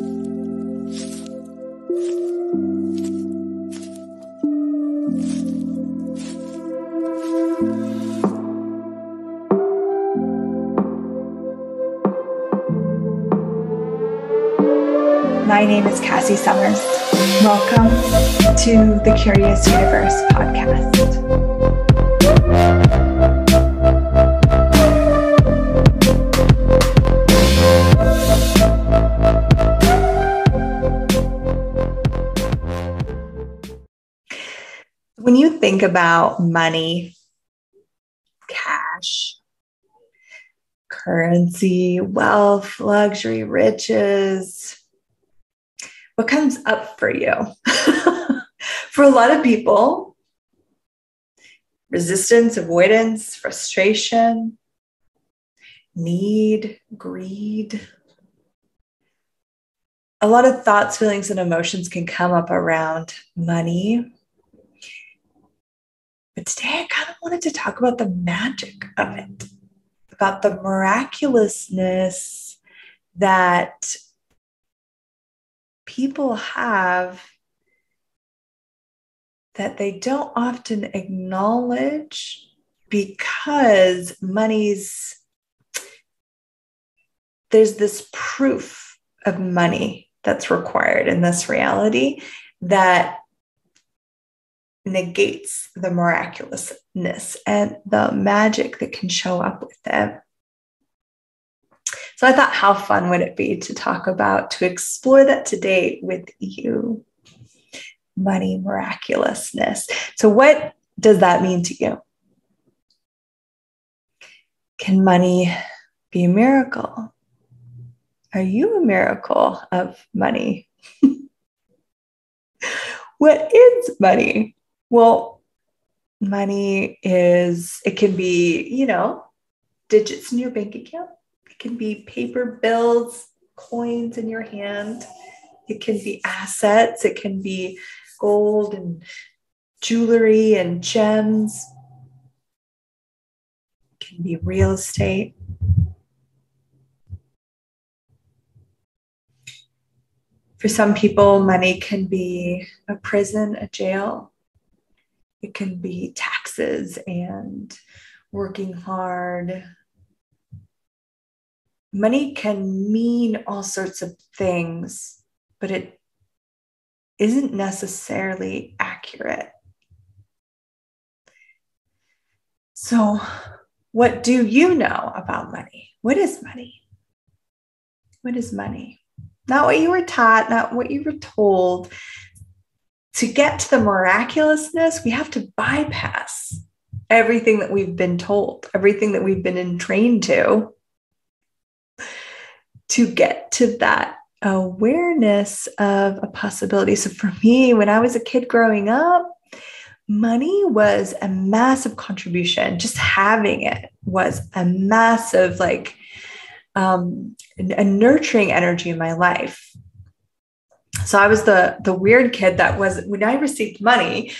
My name is Cassie Summers. Welcome to the Curious Universe podcast. Think about money, cash, currency, wealth, luxury, riches, what comes up for you? for a lot of people, resistance, avoidance, frustration, need, greed. A lot of thoughts, feelings, and emotions can come up around money. But today I kind of wanted to talk about the magic of it, about the miraculousness that people have that they don't often acknowledge because money's there's this proof of money that's required in this reality that negates the miraculousness and the magic that can show up with it. So I thought, how fun would it be to talk about, to explore that today with you? Money miraculousness. So, what does that mean to you? Can money be a miracle? Are you a miracle of money? what is money? Well, money is, it can be, you know, digits in your bank account it can be paper bills, coins in your hand. It can be assets. It can be gold and jewelry and gems. It can be real estate. For some people, money can be a prison, a jail. It can be taxes and working hard, money can mean all sorts of things, but it isn't necessarily accurate. So, what do you know about money? What is money? What is money? Not what you were taught, not what you were told. To get to the miraculousness, we have to bypass everything that we've been told, everything that we've been entrained to to get to that awareness of a possibility. So for me, when I was a kid growing up, money was a massive contribution. Just having it was a massive, like, um, a nurturing energy in my life. So I was the the weird kid that was when I received money.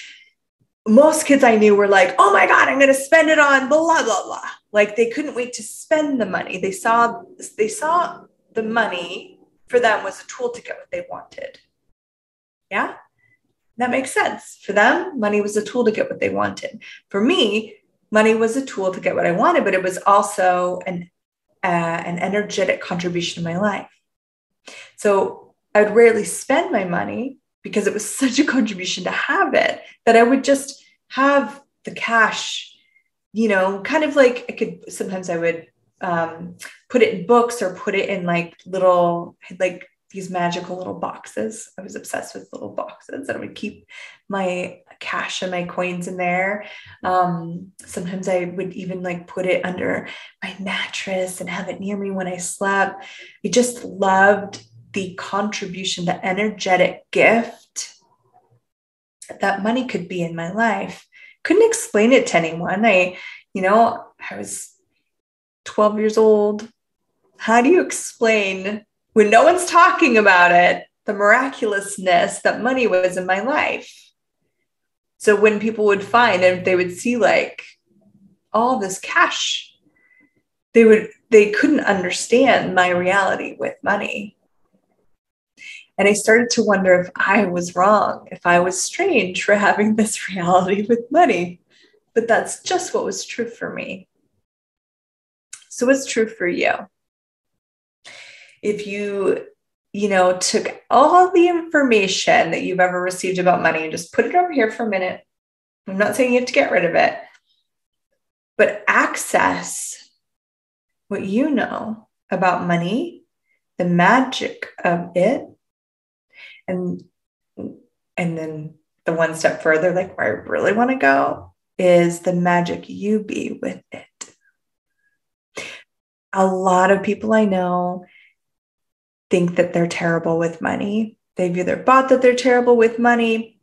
Most kids I knew were like, "Oh my god, I'm going to spend it on blah blah blah." Like they couldn't wait to spend the money. They saw they saw the money for them was a tool to get what they wanted. Yeah, that makes sense. For them, money was a tool to get what they wanted. For me, money was a tool to get what I wanted, but it was also an uh, an energetic contribution to my life. So I would rarely spend my money because it was such a contribution to have it that I would just have the cash, you know, kind of like I could sometimes I would um, put it in books or put it in like little like these magical little boxes. I was obsessed with little boxes and I would keep my cash and my coins in there. Um, sometimes I would even like put it under my mattress and have it near me when I slept. I just loved the contribution, the energetic gift that money could be in my life. Couldn't explain it to anyone. I, you know, I was 12 years old. How do you explain when no one's talking about it, the miraculousness that money was in my life? So when people would find and they would see like all this cash, they would they couldn't understand my reality with money. And I started to wonder if I was wrong, if I was strange for having this reality with money. But that's just what was true for me. So, what's true for you? If you you know, took all the information that you've ever received about money and just put it over here for a minute. I'm not saying you have to get rid of it, but access what you know about money, the magic of it, and and then the one step further, like where I really want to go, is the magic you be with it. A lot of people I know think that they're terrible with money. They've either bought that they're terrible with money,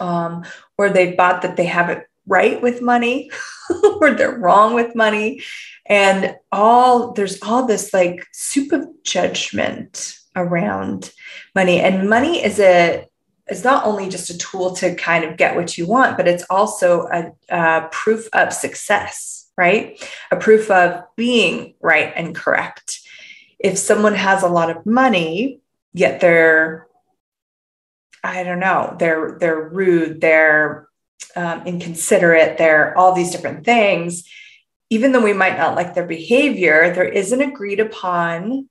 um, or they've bought that they have it right with money, or they're wrong with money. And all there's all this like soup of judgment around money. And money is a is not only just a tool to kind of get what you want, but it's also a, a proof of success, right? A proof of being right and correct if someone has a lot of money, yet they're, I don't know, they're they're rude, they're um, inconsiderate, they're all these different things. Even though we might not like their behavior, there is an agreed upon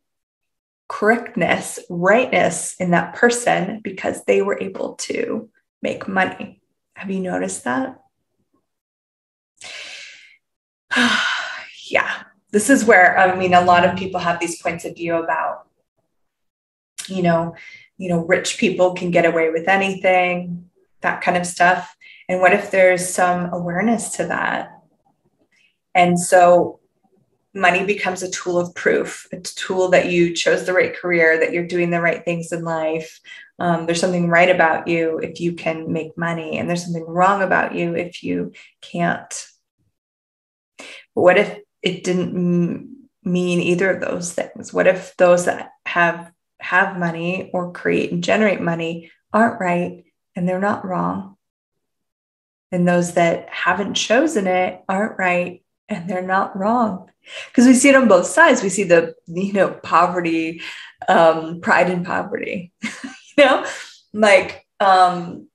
correctness, rightness in that person because they were able to make money. Have you noticed that? yeah, this is where I mean a lot of people have these points of view about you know, you know, rich people can get away with anything, that kind of stuff. And what if there's some awareness to that? And so money becomes a tool of proof, a tool that you chose the right career, that you're doing the right things in life. Um, there's something right about you if you can make money, and there's something wrong about you if you can't. But what if it didn't mean either of those things what if those that have have money or create and generate money aren't right and they're not wrong and those that haven't chosen it aren't right and they're not wrong. Because we see it on both sides. We see the you know poverty um, pride in poverty you know? Like um,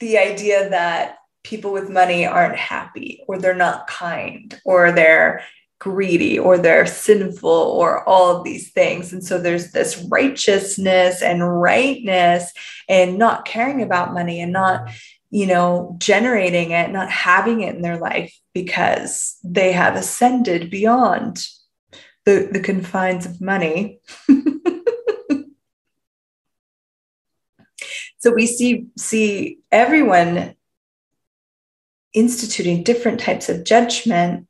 the idea that people with money aren't happy or they're not kind or they're greedy or they're sinful or all of these things. And so there's this righteousness and rightness and not caring about money and not, you know, generating it, not having it in their life because they have ascended beyond the, the confines of money. so we see see everyone instituting different types of judgment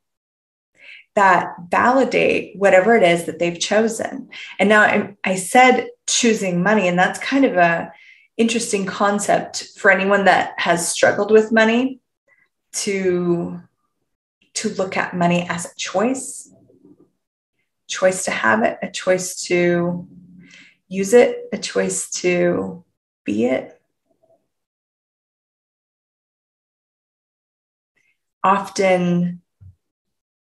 that validate whatever it is that they've chosen. And now I, said choosing money, and that's kind of a interesting concept for anyone that has struggled with money to to look at money as a choice choice to have it a choice to use it a choice to be it often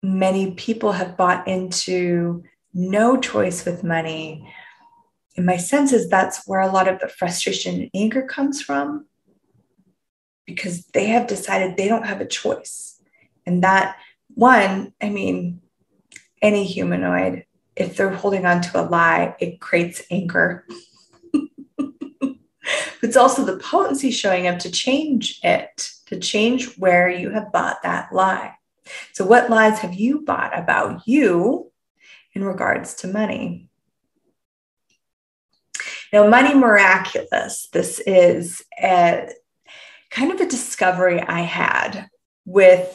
many people have bought into no choice with money. And my sense is that's where a lot of the frustration and anger comes from because they have decided they don't have a choice. And that one, I mean, any humanoid, if they're holding on to a lie, it creates anger. it's also the potency showing up to change it to change where you have bought that lie. So, what lies have you bought about you in regards to money? Now, Money Miraculous, this is a kind of a discovery I had with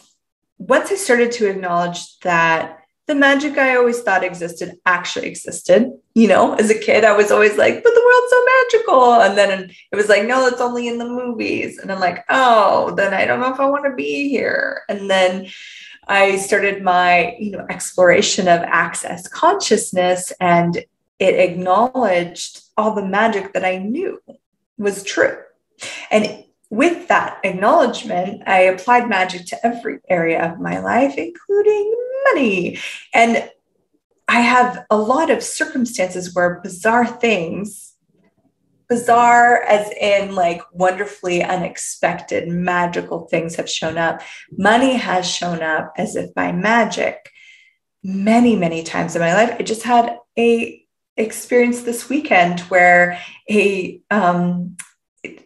once I started to acknowledge that the magic I always thought existed actually existed. You know, as a kid, I was always like, but the world's so magical. And then it was like, no, it's only in the movies. And I'm like, oh, then I don't know if I want to be here. And then I started my, you know, exploration of access consciousness and it acknowledged all the magic that I knew was true. And with that acknowledgement, I applied magic to every area of my life, including money. And I have a lot of circumstances where bizarre things, bizarre as in like wonderfully unexpected, magical things have shown up. Money has shown up as if by magic many, many times in my life. I just had a experience this weekend where a um,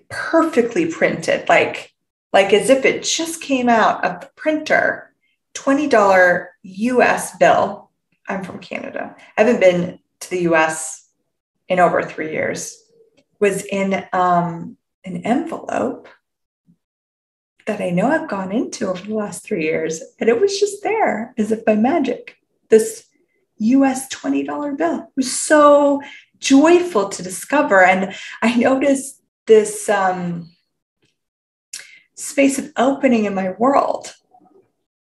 perfectly printed, like like as if it just came out of the printer, $20 US bill. I'm from Canada. I haven't been to the US in over three years, was in um, an envelope that I know I've gone into over the last three years. And it was just there as if by magic. This US $20 bill. It was so joyful to discover. And I noticed this um, space of opening in my world,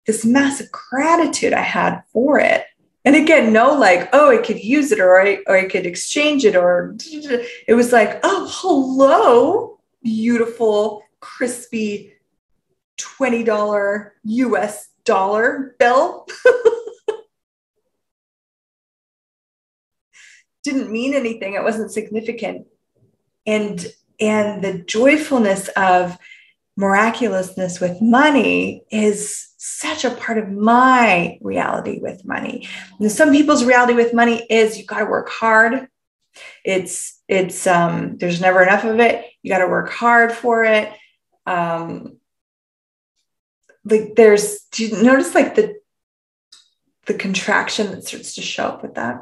this massive gratitude I had for it. And again, no, like, oh, I could use it or I, or I could exchange it, or it was like, oh, hello, beautiful, crispy $20 US dollar bill. Didn't mean anything, it wasn't significant. And and the joyfulness of miraculousness with money is such a part of my reality with money. And some people's reality with money is you got to work hard. It's it's um there's never enough of it. You got to work hard for it. Um like there's do you notice like the the contraction that starts to show up with that?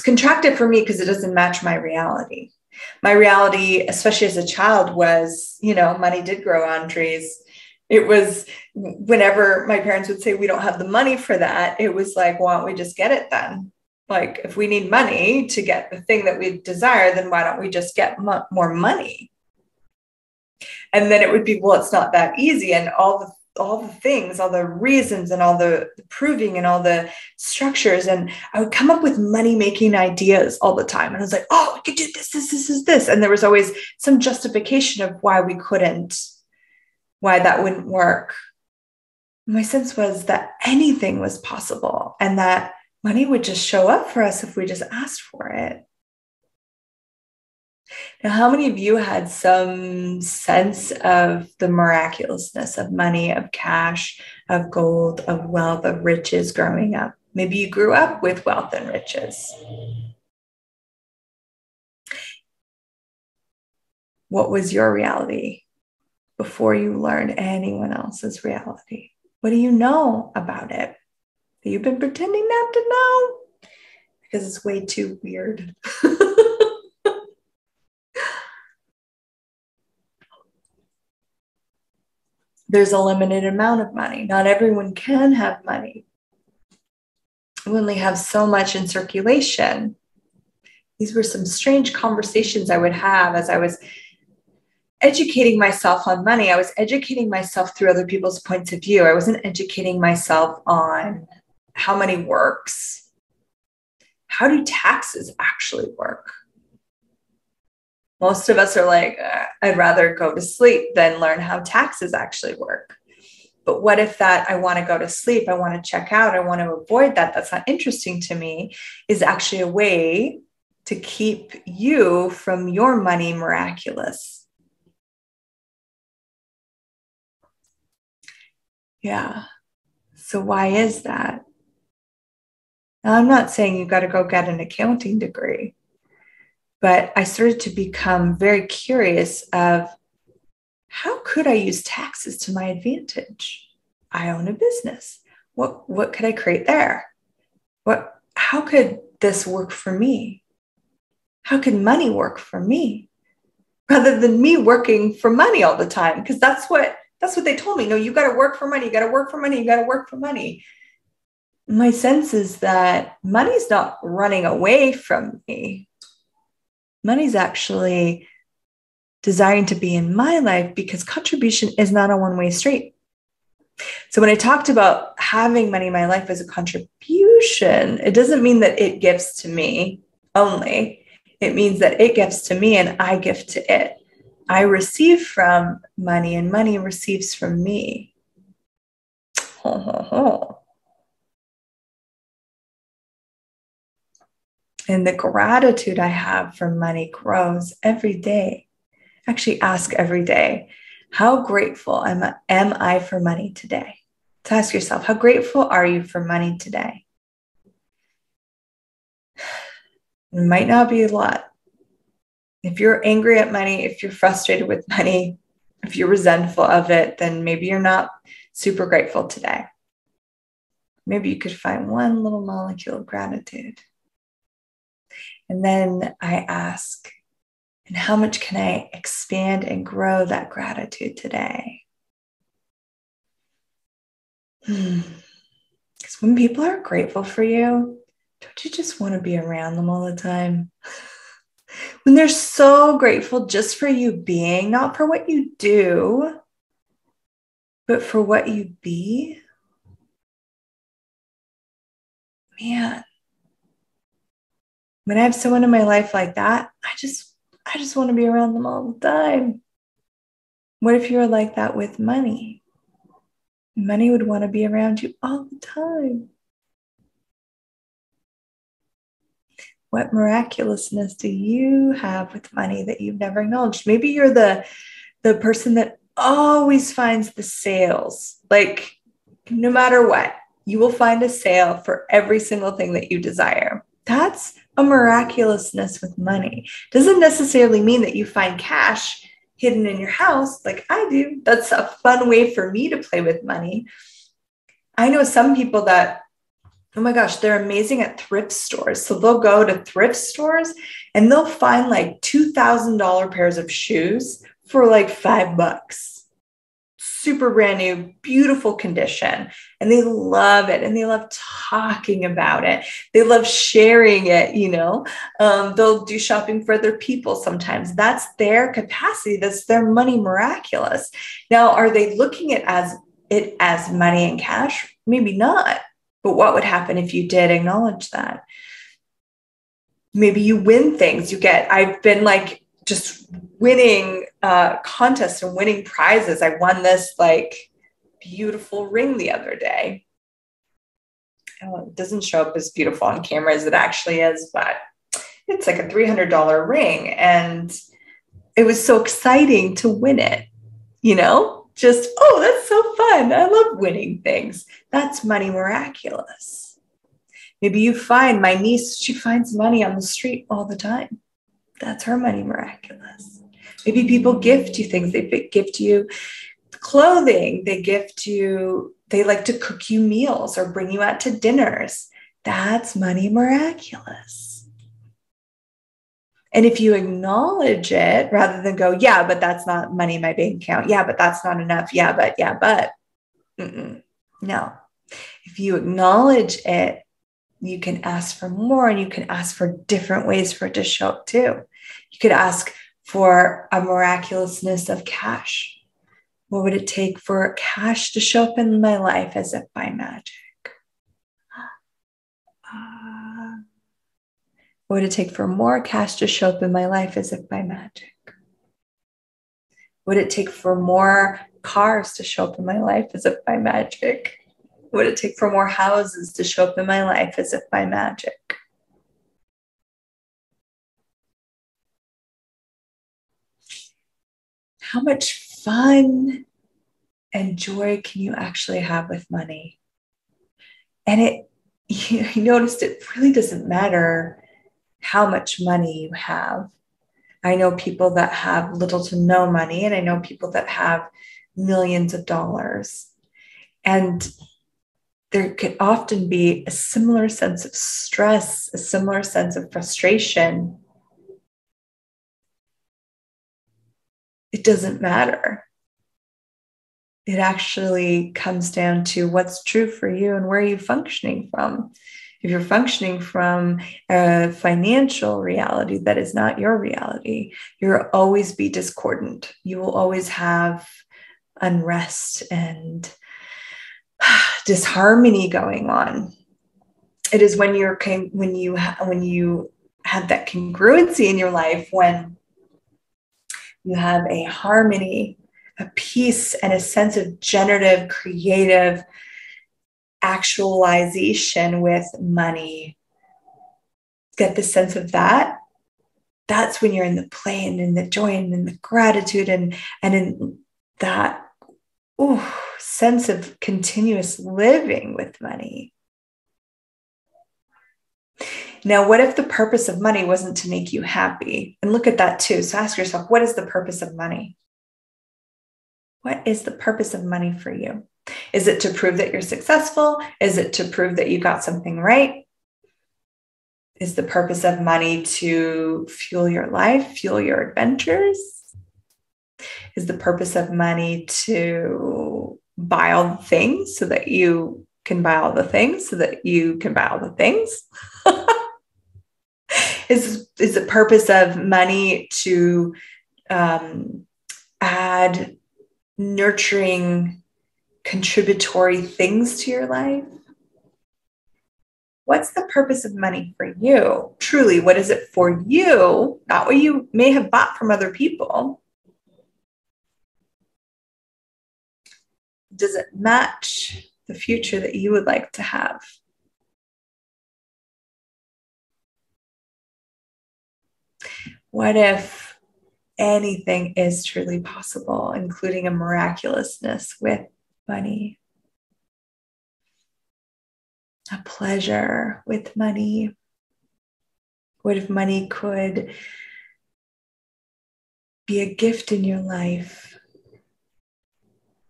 It's contracted for me because it doesn't match my reality my reality, especially as a child, was, you know, money did grow on trees. It was whenever my parents would say, we don't have the money for that, it was like, why don't we just get it then? Like, if we need money to get the thing that we desire, then why don't we just get mo- more money? And then it would be, well, it's not that easy. And all the all the things, all the reasons, and all the, proving and all the structures. And I would come up with money making ideas all the time. And I was like, oh, we could do this, this, this, is this. And there was always some justification of why we couldn't, why that wouldn't work. My sense was that anything was possible and that money would just show up for us if we just asked for it. Now, how many of you had some sense of the miraculousness of money, of cash, of gold, of wealth, of riches growing up? Maybe you grew up with wealth and riches. What was your reality before you learned anyone else's reality? What do you know about it? that You've been pretending not to know because it's way too weird. there's a limited amount of money. Not everyone can have money. We only have so much in circulation. These were some strange conversations I would have as I was educating myself on money. I was educating myself through other people's points of view. I wasn't educating myself on how money works. How do taxes actually work? Most of us are like, uh, I'd rather go to sleep than learn how taxes actually work. But what if that I want to go to sleep, I want to check out, I want to avoid that, that's not interesting to me, is actually a way to keep you from your money miraculous. Yeah. So, why is that? Now, I'm not saying you got to go get an accounting degree but I started to become very curious of how could I use taxes to my advantage? I own a business. What what could I create there? What how could this work for me? How could money work for me? Rather than me working for money all the time because that's what that's what they told me. No, you got to work for money. You got to work for money. You got to work for money. My sense is that money's not running away from me money's actually desiring to be in my life because contribution is not a one way street. So when I talked about having money in my life as a contribution, it doesn't mean that it gives to me only. It means that it gives to me and I give to it. I receive from money and money receives from me. Ho, ho, ho. And the gratitude I have for money grows every day. Actually, ask every day, how grateful am, am I for money today? To ask yourself, how grateful are you for money today? It might not be a lot. If you're angry at money, if you're frustrated with money, if you're resentful of it, then maybe you're not super grateful today. Maybe you could find one little molecule of gratitude. And then I ask, and how much can I expand and grow that gratitude today? Because hmm. when people are grateful for you, don't you just want to be around them all the time? when they're so grateful just for you being, not for what you do, but for what you be. Man, when I have someone in my life like that, I just I just want to be around them all the time. What if you were like that with money? Money would want to be around you all the time. What miraculousness do you have with money that you've never acknowledged? Maybe you're the the person that always finds the sales. Like no matter what, you will find a sale for every single thing that you desire. That's a miraculousness with money. Doesn't necessarily mean that you find cash hidden in your house like I do. That's a fun way for me to play with money. I know some people that oh my gosh, they're amazing at thrift stores. So they'll go to thrift stores and they'll find like $2,000 pairs of shoes for like five bucks. Super brand new, beautiful condition. And they love it and they love talking about it. They love sharing it, you know. Um, they'll do shopping for other people sometimes. That's their capacity, that's their money miraculous. Now, are they looking at as it as money and cash? Maybe not but what would happen if you did acknowledge that? Maybe you win things. You get, I've been like just winning uh, contests and winning prizes. I won this like beautiful ring the other day. Oh, it doesn't show up as beautiful on camera as it actually is, but it's like a $300 ring. And it was so exciting to win it, you know? just, oh, that's so fun. I love winning things. That's money miraculous. Maybe you find my niece, she finds money on the street all the time. That's her money miraculous. Maybe people gift you things. They gift you clothing. They gift you, they like to cook you meals or bring you out to dinners. That's money miraculous. And if you acknowledge it rather than go, yeah, but that's not money in my bank account. Yeah, but that's not enough. Yeah, but, yeah, but. Mm-mm. No. If you acknowledge it, you can ask for more and you can ask for different ways for it to show up too. You could ask for a miraculousness of cash. What would it take for cash to show up in my life as if by magic? Um, what would it take for more cash to show up in my life as if by magic? Would it take for more cars to show up in my life as if by magic? Would it take for more houses to show up in my life as if by magic? How much fun and joy can you actually have with money? And it, you noticed it really doesn't matter how much money you have. I know people that have little to no money, and I know people that have millions of dollars. And there could often be a similar sense of stress, a similar sense of frustration. It doesn't matter. It actually comes down to what's true for you and where are you functioning from if you're functioning from a financial reality that is not your reality, you'll always be discordant. You will always have unrest and disharmony going on. It is when you're when you when you have that congruency in your life when you have a harmony, a peace, and a sense of generative, creative actualization with money. get the sense of that, that's when you're in the play and in the joy and in the gratitude and and in that ooh, sense of continuous living with money. Now, what if the purpose of money wasn't to make you happy? And look at that too. So ask yourself, what is the purpose of money? What is the purpose of money for you? Is it to prove that you're successful? Is it to prove that you got something right? Is the purpose of money to fuel your life, fuel your adventures? Is the purpose of money to buy all the things so that you can buy all the things so that you can buy all the things? is, is the purpose of money to um, add nurturing contributory things to your life? What's the purpose of money for you? Truly, what is it for you? Not what you may have bought from other people. Does it match the future that you would like to have? What if anything is truly possible, including a miraculousness with money, a pleasure with money. What if money could be a gift in your life?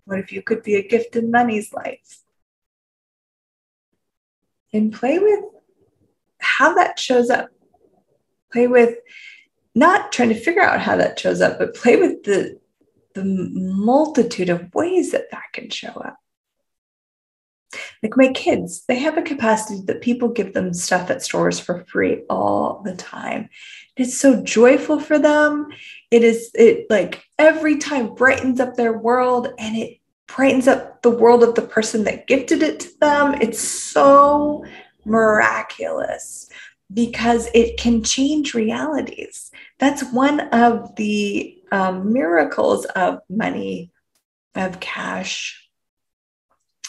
What if you could be a gift in money's life? And play with how that shows up. Play with not trying to figure out how that shows up, but play with the the multitude of ways that that can show up. Like my kids, they have a capacity that people give them stuff at stores for free all the time. It's so joyful for them. It is, it like every time brightens up their world and it brightens up the world of the person that gifted it to them. It's so miraculous because it can change realities. That's one of the um, miracles of money, of cash,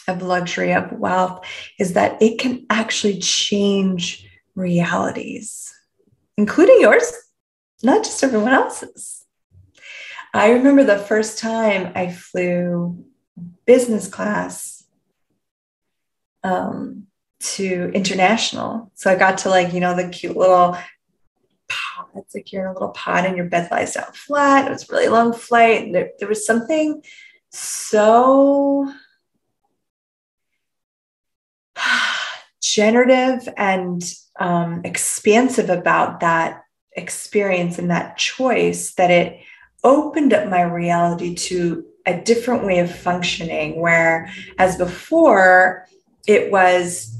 of luxury, of wealth, is that it can actually change realities, including yours, not just everyone else's. I remember the first time I flew business class. Um, to international. So I got to like, you know, the cute little pod. It's like you're in a little pod and your bed lies down flat. It was really long flight. And there, there was something so generative and um, expansive about that experience and that choice that it opened up my reality to a different way of functioning where as before it was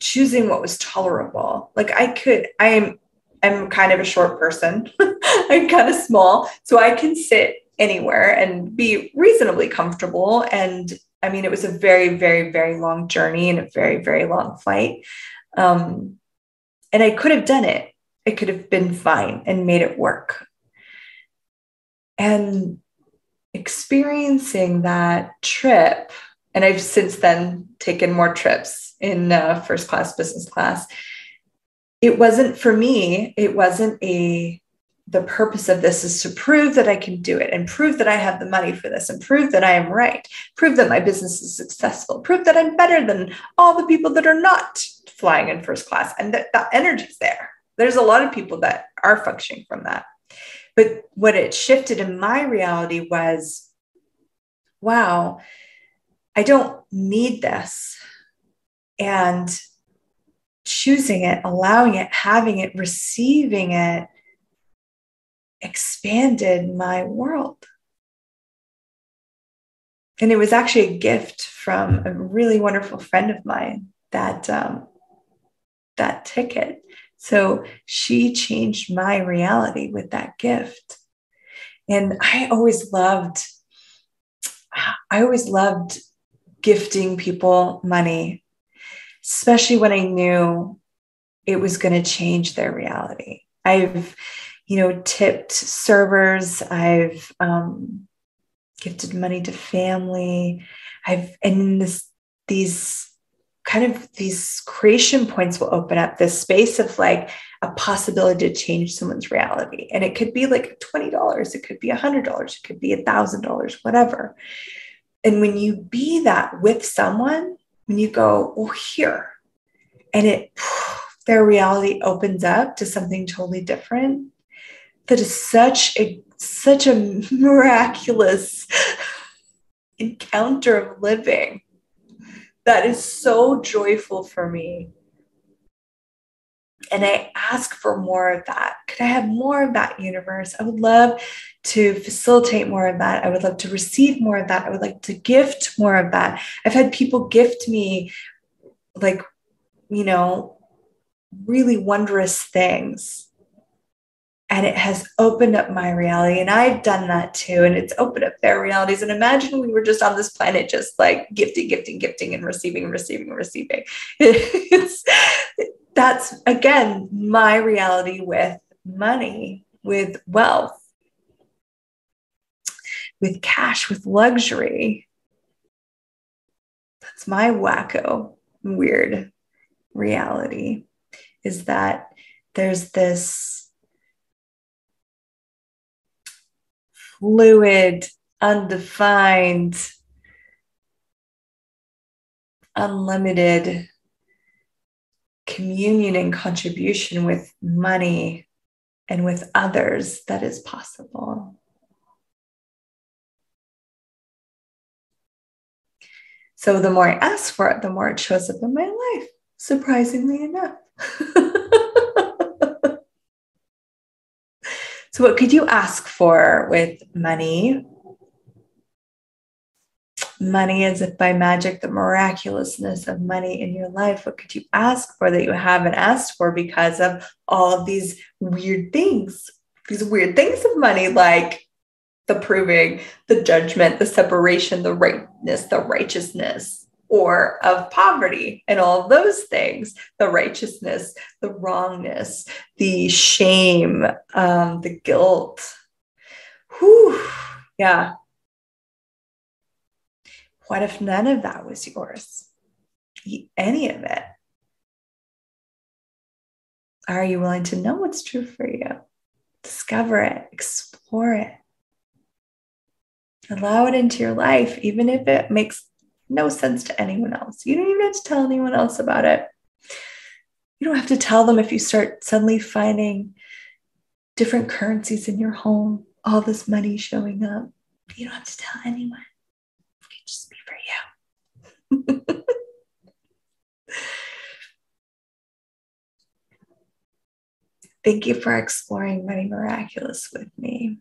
choosing what was tolerable. Like I could, I am, I'm kind of a short person. I'm kind of small, so I can sit anywhere and be reasonably comfortable. And I mean, it was a very, very, very long journey and a very, very long flight. Um, and I could have done it. It could have been fine and made it work. And experiencing that trip, and I've since then taken more trips in uh, first class business class. It wasn't for me. It wasn't a the purpose of this is to prove that i can do it and prove that i have the money for this and prove that i am right. Prove that my business is successful. Prove that i'm better than all the people that are not flying in first class and that, that energy's there. There's a lot of people that are functioning from that but what it shifted in my reality was wow i don't need this and choosing it, allowing it, having it, receiving it expanded my world. And it was actually a gift from a really wonderful friend of mine that um, that ticket. So she changed my reality with that gift. And I always loved, I always loved gifting people money especially when I knew it was going to change their reality. I've, you know, tipped servers. I've um, gifted money to family. I've and this these kind of these creation points will open up this space of like a possibility to change someone's reality. And it could be like $20, it could be $100, it could be $1,000, whatever. And when you be that with someone, when you go, oh, here, and it, their reality opens up to something totally different, that is such a, such a miraculous encounter of living that is so joyful for me. And I ask for more of that. Could I have more of that universe? I would love to facilitate more of that. I would love to receive more of that. I would like to gift more of that. I've had people gift me, like, you know, really wondrous things and it has opened up my reality and i've done that too and it's opened up their realities and imagine we were just on this planet just like gifting gifting gifting and receiving receiving receiving. It's that's again my reality with money with wealth with cash with luxury. That's my wacko weird reality is that there's this fluid, undefined, unlimited communion and contribution with money and with others that is possible. So the more I ask for it, the more it shows up in my life, surprisingly enough. So, what could you ask for with money? Money as if by magic, the miraculousness of money in your life. What could you ask for that you haven't asked for because of all of these weird things? These weird things of money, like the proving, the judgment, the separation, the rightness, the righteousness, or of poverty and all those things the righteousness, the wrongness, the shame, um, the guilt. Whew, yeah. What if none of that was yours? Any of it? Are you willing to know what's true for you? Discover it, explore it, allow it into your life, even if it makes no sense to anyone else. You don't even have to tell anyone else about it. You don't have to tell them if you start suddenly finding different currencies in your home, all this money showing up. You don't have to tell anyone. It can just be for you. Thank you for exploring Money Miraculous with me.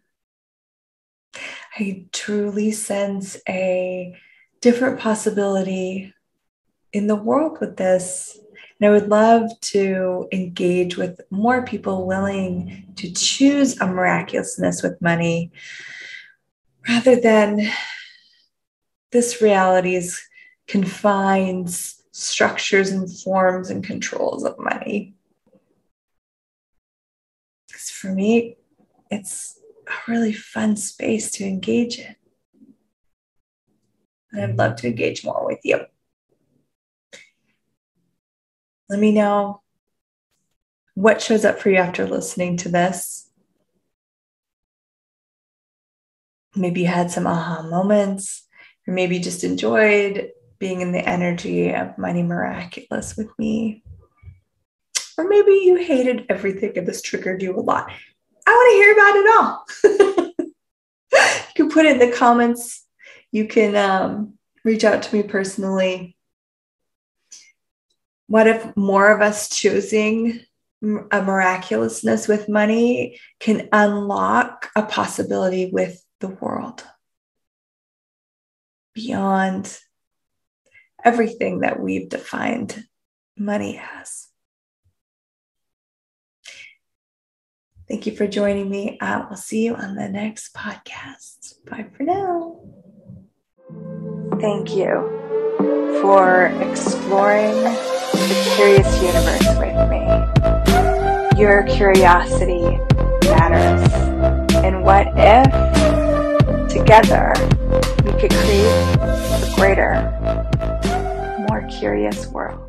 I truly sense a different possibility in the world with this. And I would love to engage with more people willing to choose a miraculousness with money rather than this reality's confined structures and forms and controls of money. Because for me, it's a really fun space to engage in and I'd love to engage more with you. Let me know what shows up for you after listening to this. Maybe you had some aha moments, or maybe you just enjoyed being in the energy of Money Miraculous with me. Or maybe you hated everything and this triggered you a lot. I want to hear about it all. you can put it in the comments you can um, reach out to me personally. What if more of us choosing a miraculousness with money can unlock a possibility with the world beyond everything that we've defined money as? Thank you for joining me. I will see you on the next podcast. Bye for now. Thank you for exploring the curious universe with me. Your curiosity matters. And what if together we could create a greater, more curious world.